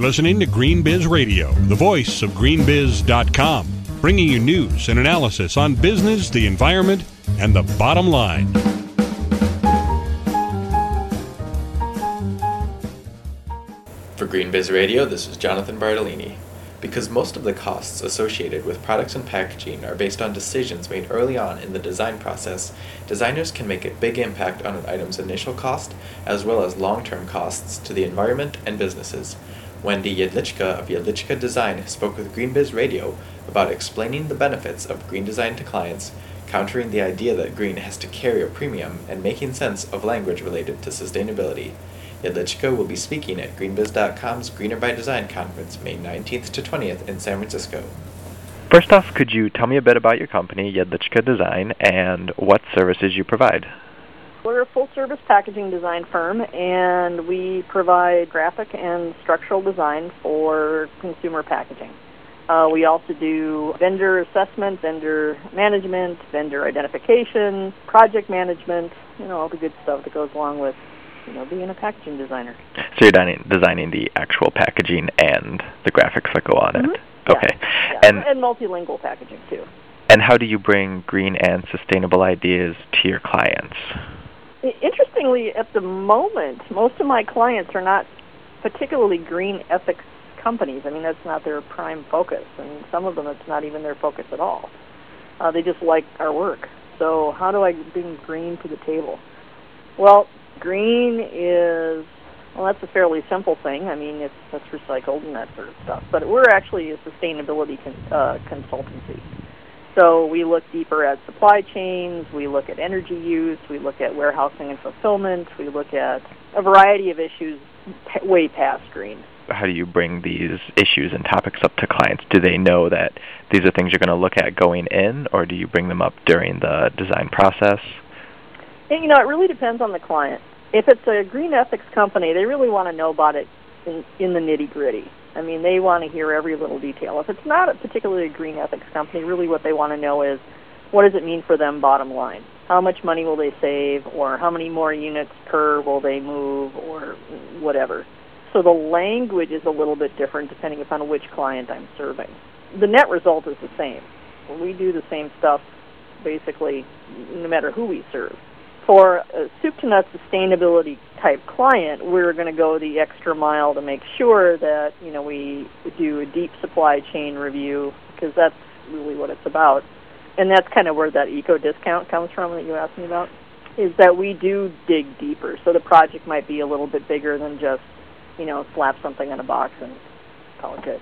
You're listening to Green Biz Radio, the voice of greenbiz.com, bringing you news and analysis on business, the environment, and the bottom line. For Green Biz Radio, this is Jonathan Bartolini. Because most of the costs associated with products and packaging are based on decisions made early on in the design process, designers can make a big impact on an item's initial cost as well as long term costs to the environment and businesses. Wendy Jedlicka of Jedlicka Design spoke with GreenBiz Radio about explaining the benefits of green design to clients, countering the idea that green has to carry a premium, and making sense of language related to sustainability. Jedlicka will be speaking at greenbiz.com's Greener by Design conference May 19th to 20th in San Francisco. First off, could you tell me a bit about your company, Jedlicka Design, and what services you provide? We're a full service packaging design firm and we provide graphic and structural design for consumer packaging. Uh, we also do vendor assessment, vendor management, vendor identification, project management, you know, all the good stuff that goes along with you know, being a packaging designer. So you're designing, designing the actual packaging and the graphics that go on mm-hmm. it. Yeah. Okay. Yeah. And and multilingual packaging too. And how do you bring green and sustainable ideas to your clients? Interestingly, at the moment, most of my clients are not particularly green ethics companies. I mean, that's not their prime focus, and some of them it's not even their focus at all. Uh, they just like our work. So, how do I bring green to the table? Well, green is well, that's a fairly simple thing. I mean, it's that's recycled and that sort of stuff. But we're actually a sustainability con- uh, consultancy. So we look deeper at supply chains, we look at energy use, we look at warehousing and fulfillment, we look at a variety of issues way past green. How do you bring these issues and topics up to clients? Do they know that these are things you're going to look at going in, or do you bring them up during the design process? And, you know, it really depends on the client. If it's a green ethics company, they really want to know about it in, in the nitty gritty. I mean, they want to hear every little detail. If it's not a particularly a green ethics company, really what they want to know is what does it mean for them bottom line? How much money will they save or how many more units per will they move or whatever. So the language is a little bit different depending upon which client I'm serving. The net result is the same. We do the same stuff basically no matter who we serve for a soup to nut sustainability type client, we're going to go the extra mile to make sure that you know we do a deep supply chain review because that's really what it's about, and that's kind of where that eco discount comes from that you asked me about. Is that we do dig deeper, so the project might be a little bit bigger than just you know slap something in a box and call it good.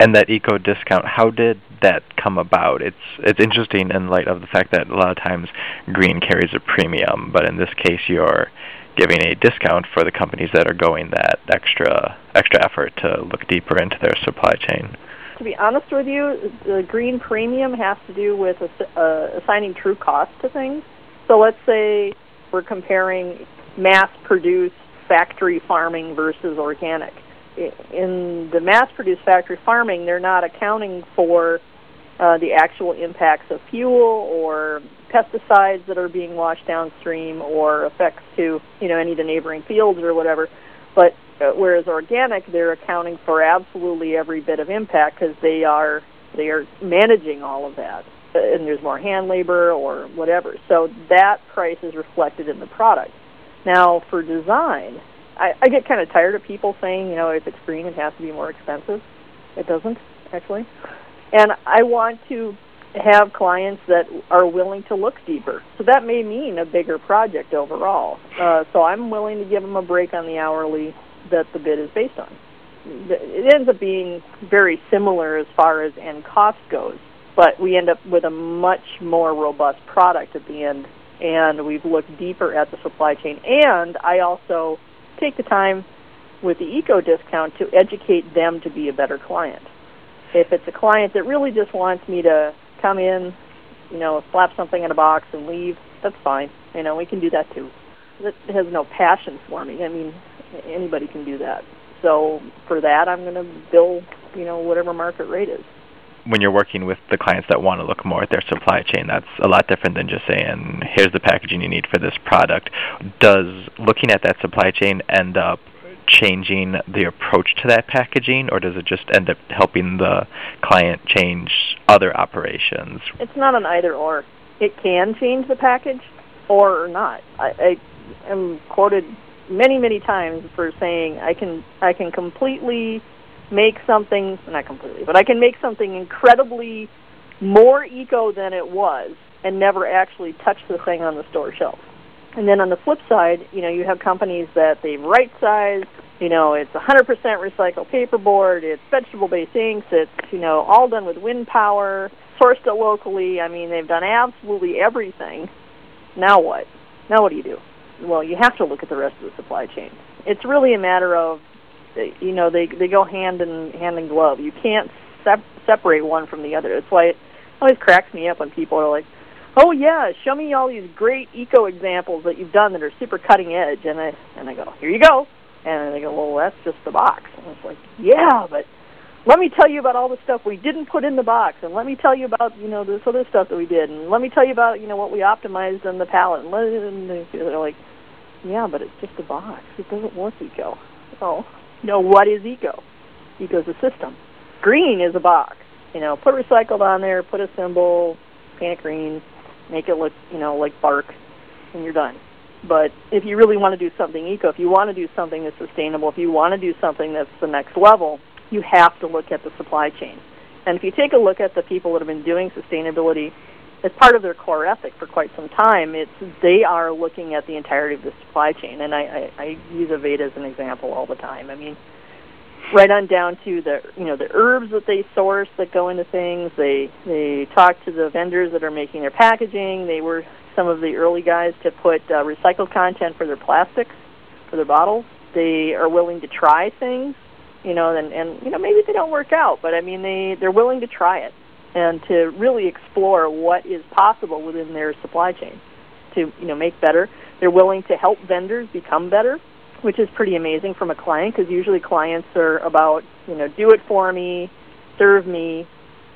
And that eco discount, how did that come about? It's it's interesting in light of the fact that a lot of times green carries a premium, but in this case you're giving a discount for the companies that are going that extra extra effort to look deeper into their supply chain. To be honest with you, the green premium has to do with uh, assigning true cost to things. So let's say we're comparing mass-produced factory farming versus organic in the mass-produced factory farming, they're not accounting for uh, the actual impacts of fuel or pesticides that are being washed downstream or effects to you know any of the neighboring fields or whatever. But uh, whereas organic, they're accounting for absolutely every bit of impact because they are they are managing all of that, uh, and there's more hand labor or whatever. So that price is reflected in the product. Now for design, I, I get kind of tired of people saying, you know, if it's green, it has to be more expensive. It doesn't, actually. And I want to have clients that are willing to look deeper. So that may mean a bigger project overall. Uh, so I'm willing to give them a break on the hourly that the bid is based on. It ends up being very similar as far as end cost goes, but we end up with a much more robust product at the end, and we've looked deeper at the supply chain. And I also take the time with the eco discount to educate them to be a better client. If it's a client that really just wants me to come in, you know, slap something in a box and leave, that's fine. You know, we can do that too. That has no passion for me. I mean, anybody can do that. So for that, I'm going to bill, you know, whatever market rate is when you're working with the clients that want to look more at their supply chain, that's a lot different than just saying, here's the packaging you need for this product. Does looking at that supply chain end up changing the approach to that packaging, or does it just end up helping the client change other operations? It's not an either or. It can change the package or not. I, I am quoted many, many times for saying I can I can completely make something not completely, but I can make something incredibly more eco than it was and never actually touch the thing on the store shelf. And then on the flip side, you know, you have companies that they right size, you know, it's 100% recycled paperboard, it's vegetable-based inks, it's, you know, all done with wind power, sourced it locally. I mean, they've done absolutely everything. Now what? Now what do you do? Well, you have to look at the rest of the supply chain. It's really a matter of, you know, they they go hand in hand in glove. You can't sep- separate one from the other. That's why it always cracks me up when people are like, oh yeah, show me all these great eco examples that you've done that are super cutting edge. And I and I go, here you go. And they go, well, that's just the box. And it's like, yeah, but let me tell you about all the stuff we didn't put in the box, and let me tell you about you know this other stuff that we did, and let me tell you about you know what we optimized in the palette. And, let, and they're like, yeah, but it's just a box. It doesn't work eco. Oh, no, what is eco? Eco is a system. Green is a box. You know, put recycled on there, put a symbol, paint it green, make it look, you know, like bark, and you're done. But if you really want to do something eco, if you want to do something that's sustainable, if you want to do something that's the next level, you have to look at the supply chain. And if you take a look at the people that have been doing sustainability as part of their core ethic for quite some time, it's they are looking at the entirety of the supply chain. And I, I, I use Aveda as an example all the time. I mean, right on down to the you know the herbs that they source that go into things. They they talk to the vendors that are making their packaging. They were some of the early guys to put uh, recycled content for their plastics, for their bottles. They are willing to try things, you know, and and you know maybe they don't work out, but I mean they they're willing to try it and to really explore what is possible within their supply chain to you know make better. They're willing to help vendors become better which is pretty amazing from a client because usually clients are about, you know, do it for me, serve me.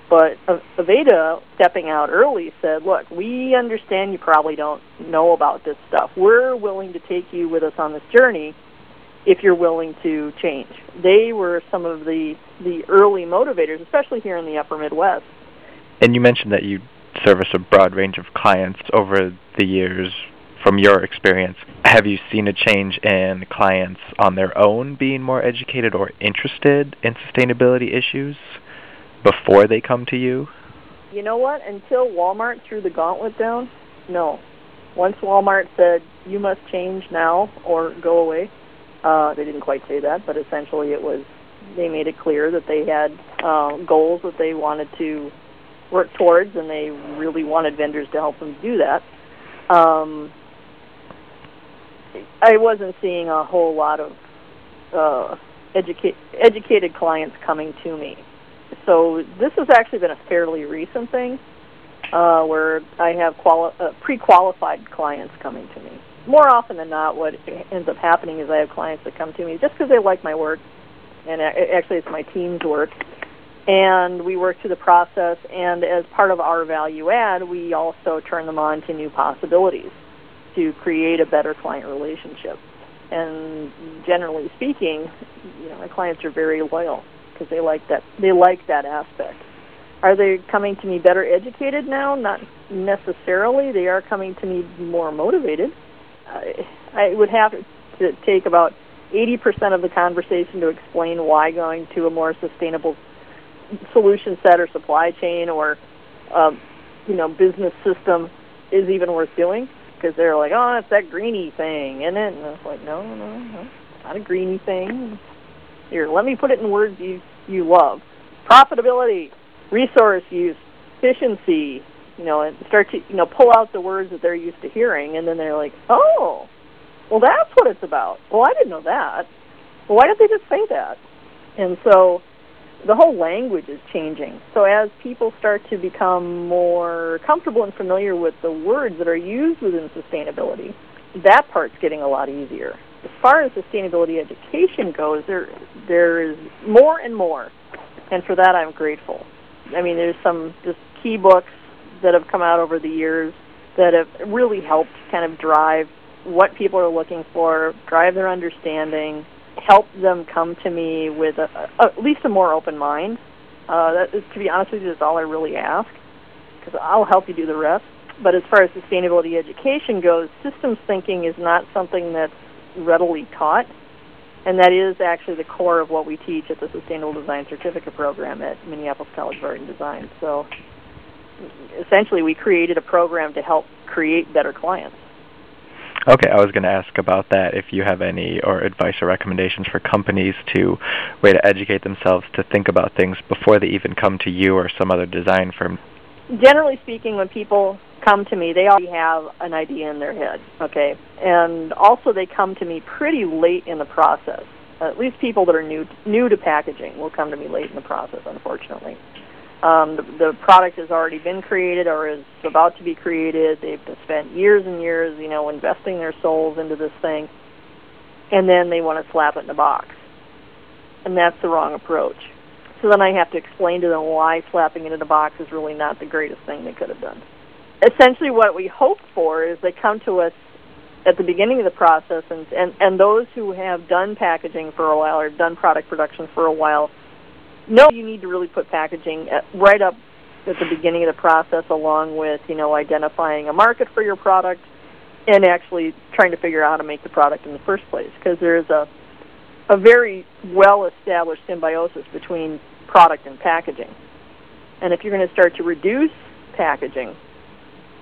But Aveda stepping out early said, look, we understand you probably don't know about this stuff. We're willing to take you with us on this journey if you're willing to change. They were some of the, the early motivators, especially here in the upper Midwest. And you mentioned that you service a broad range of clients over the years from your experience, have you seen a change in clients on their own being more educated or interested in sustainability issues before they come to you? You know what? Until Walmart threw the gauntlet down, no. Once Walmart said, you must change now or go away, uh, they didn't quite say that, but essentially it was, they made it clear that they had uh, goals that they wanted to work towards, and they really wanted vendors to help them do that. Um, I wasn't seeing a whole lot of uh, educate, educated clients coming to me. So this has actually been a fairly recent thing uh, where I have quali- uh, pre-qualified clients coming to me. More often than not, what ends up happening is I have clients that come to me just because they like my work, and actually it's my team's work, and we work through the process. And as part of our value add, we also turn them on to new possibilities to create a better client relationship. And generally speaking, you know, my clients are very loyal because they like that they like that aspect. Are they coming to me better educated now? Not necessarily. They are coming to me more motivated. I, I would have to take about 80% of the conversation to explain why going to a more sustainable solution set or supply chain or um, you know business system is even worth doing because they're like, oh, it's that greeny thing, isn't it? And I was like, no, no, no, it's not a greeny thing. Here, let me put it in words you you love: profitability, resource use, efficiency. You know, and start to you know pull out the words that they're used to hearing, and then they're like, oh, well, that's what it's about. Well, I didn't know that. Well, why did they just say that? And so the whole language is changing. So as people start to become more comfortable and familiar with the words that are used within sustainability, that part's getting a lot easier. As far as sustainability education goes, there there is more and more, and for that I'm grateful. I mean, there's some just key books that have come out over the years that have really helped kind of drive what people are looking for, drive their understanding, help them come to me with a, a, at least a more open mind. Uh, that is, to be honest with you, is all I really ask because I'll help you do the rest. But as far as sustainability education goes, systems thinking is not something that's readily taught, and that is actually the core of what we teach at the Sustainable Design Certificate Program at Minneapolis College of Art and Design. So essentially, we created a program to help create better clients. Okay, I was going to ask about that. If you have any or advice or recommendations for companies to way to educate themselves to think about things before they even come to you or some other design firm. Generally speaking, when people come to me, they already have an idea in their head. Okay, and also they come to me pretty late in the process. At least people that are new new to packaging will come to me late in the process, unfortunately. Um, the, the product has already been created or is about to be created. They've spent years and years, you know, investing their souls into this thing, and then they want to slap it in a box, and that's the wrong approach. So then I have to explain to them why slapping it in a box is really not the greatest thing they could have done. Essentially, what we hope for is they come to us at the beginning of the process, and, and, and those who have done packaging for a while or done product production for a while no, you need to really put packaging at, right up at the beginning of the process, along with you know identifying a market for your product and actually trying to figure out how to make the product in the first place. Because there's a a very well established symbiosis between product and packaging. And if you're going to start to reduce packaging,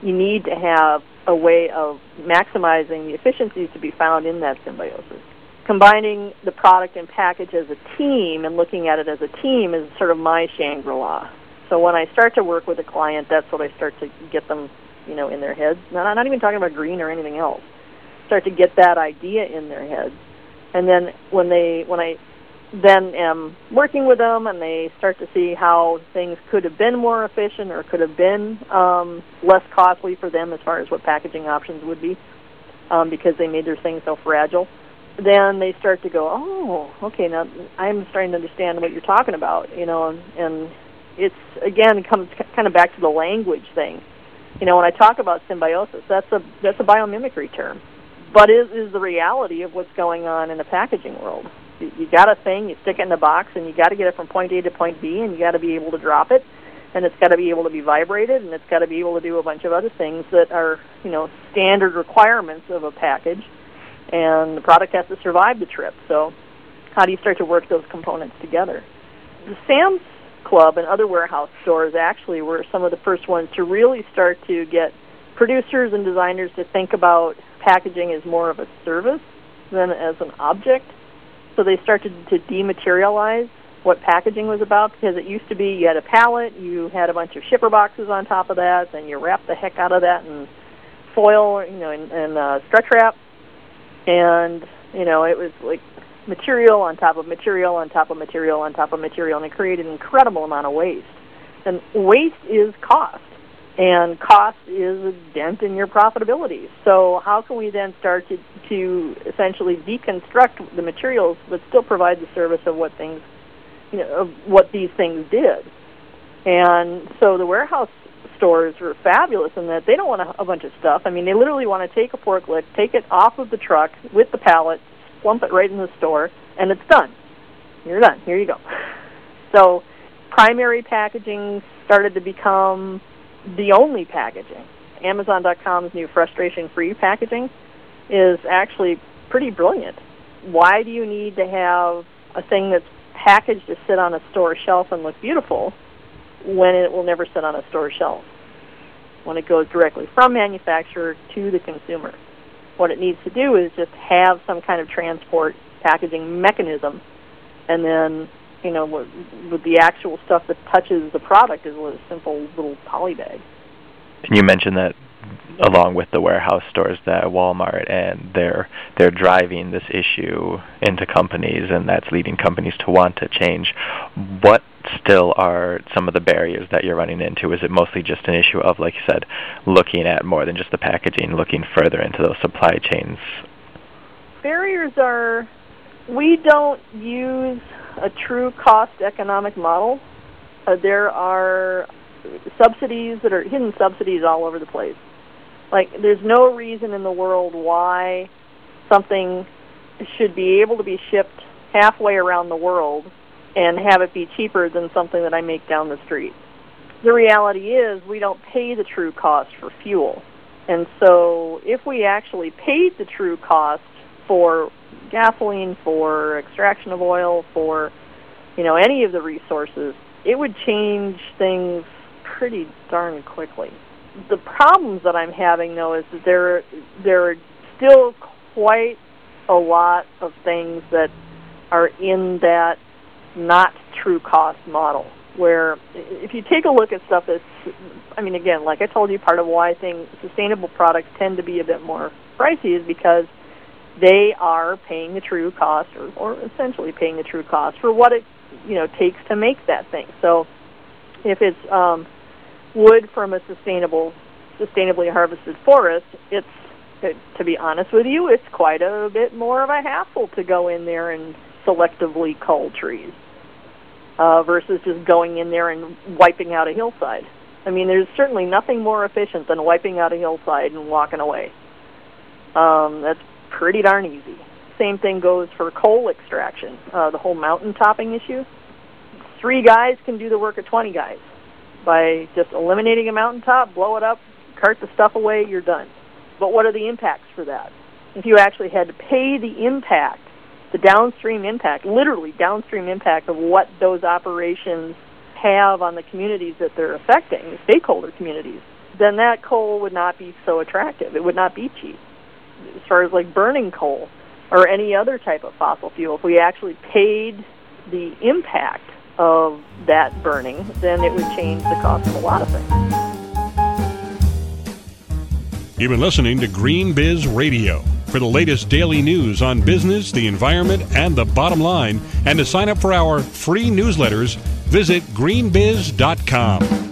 you need to have a way of maximizing the efficiencies to be found in that symbiosis combining the product and package as a team and looking at it as a team is sort of my Shangri-La. So when I start to work with a client, that's what I start to get them, you know, in their heads. Not, not even talking about green or anything else. Start to get that idea in their heads, and then when they when I then am working with them and they start to see how things could have been more efficient or could have been um, less costly for them as far as what packaging options would be um, because they made their thing so fragile then they start to go, oh, okay, now I'm starting to understand what you're talking about, you know, and, and it's again comes kind of back to the language thing. You know, when I talk about symbiosis, that's a that's a biomimicry term, but it is the reality of what's going on in the packaging world. You, you got a thing, you stick it in a box, and you got to get it from point A to point B, and you got to be able to drop it, and it's got to be able to be vibrated, and it's got to be able to do a bunch of other things that are you know standard requirements of a package and the product has to survive the trip. So, how do you start to work those components together? The Sam's Club and other warehouse stores actually were some of the first ones to really start to get producers and designers to think about packaging as more of a service than as an object. So they started to dematerialize what packaging was about because it used to be you had a pallet, you had a bunch of shipper boxes on top of that, then you wrapped the heck out of that in foil, you know, and, and uh, stretch wrap, and you know it was like material on top of material on top of material on top of material, and it created an incredible amount of waste. And waste is cost, and cost is a dent in your profitability. So how can we then start to, to essentially deconstruct the materials, but still provide the service of what things, you know, of what these things did? And so the warehouse stores are fabulous in that they don't want a, a bunch of stuff. I mean, they literally want to take a forklift, take it off of the truck with the pallet, plump it right in the store, and it's done. You're done. Here you go. So, primary packaging started to become the only packaging. Amazon.com's new frustration-free packaging is actually pretty brilliant. Why do you need to have a thing that's packaged to sit on a store shelf and look beautiful when it will never sit on a store shelf. When it goes directly from manufacturer to the consumer. What it needs to do is just have some kind of transport packaging mechanism, and then you know with, with the actual stuff that touches the product is a simple little poly bag. And you mentioned that along with the warehouse stores that Walmart and they're they're driving this issue into companies and that's leading companies to want to change. What still are some of the barriers that you're running into? Is it mostly just an issue of like you said, looking at more than just the packaging, looking further into those supply chains? Barriers are we don't use a true cost economic model. Uh, there are subsidies that are hidden subsidies all over the place like, there's no reason in the world why something should be able to be shipped halfway around the world and have it be cheaper than something that I make down the street. The reality is we don't pay the true cost for fuel. And so if we actually paid the true cost for gasoline, for extraction of oil, for you know any of the resources, it would change things pretty darn quickly. The problems that I'm having though is that there there are still quite a lot of things that are in that not true cost model where if you take a look at stuff that's I mean again like I told you part of why I think sustainable products tend to be a bit more pricey is because they are paying the true cost or, or essentially paying the true cost for what it you know takes to make that thing. So if it's um, wood from a sustainable sustainably harvested forest it's to be honest with you it's quite a bit more of a hassle to go in there and selectively cull trees uh, versus just going in there and wiping out a hillside. I mean, there's certainly nothing more efficient than wiping out a hillside and walking away. Um, that's pretty darn easy. Same thing goes for coal extraction, uh, the whole mountain topping issue. Three guys can do the work of 20 guys. By just eliminating a mountaintop, blow it up, cart the stuff away, you're done. But what are the impacts for that? If you actually had to pay the impact the downstream impact, literally downstream impact of what those operations have on the communities that they're affecting, the stakeholder communities, then that coal would not be so attractive. It would not be cheap. As far as like burning coal or any other type of fossil fuel, if we actually paid the impact of that burning, then it would change the cost of a lot of things. You've been listening to Green Biz Radio. For the latest daily news on business, the environment, and the bottom line, and to sign up for our free newsletters, visit greenbiz.com.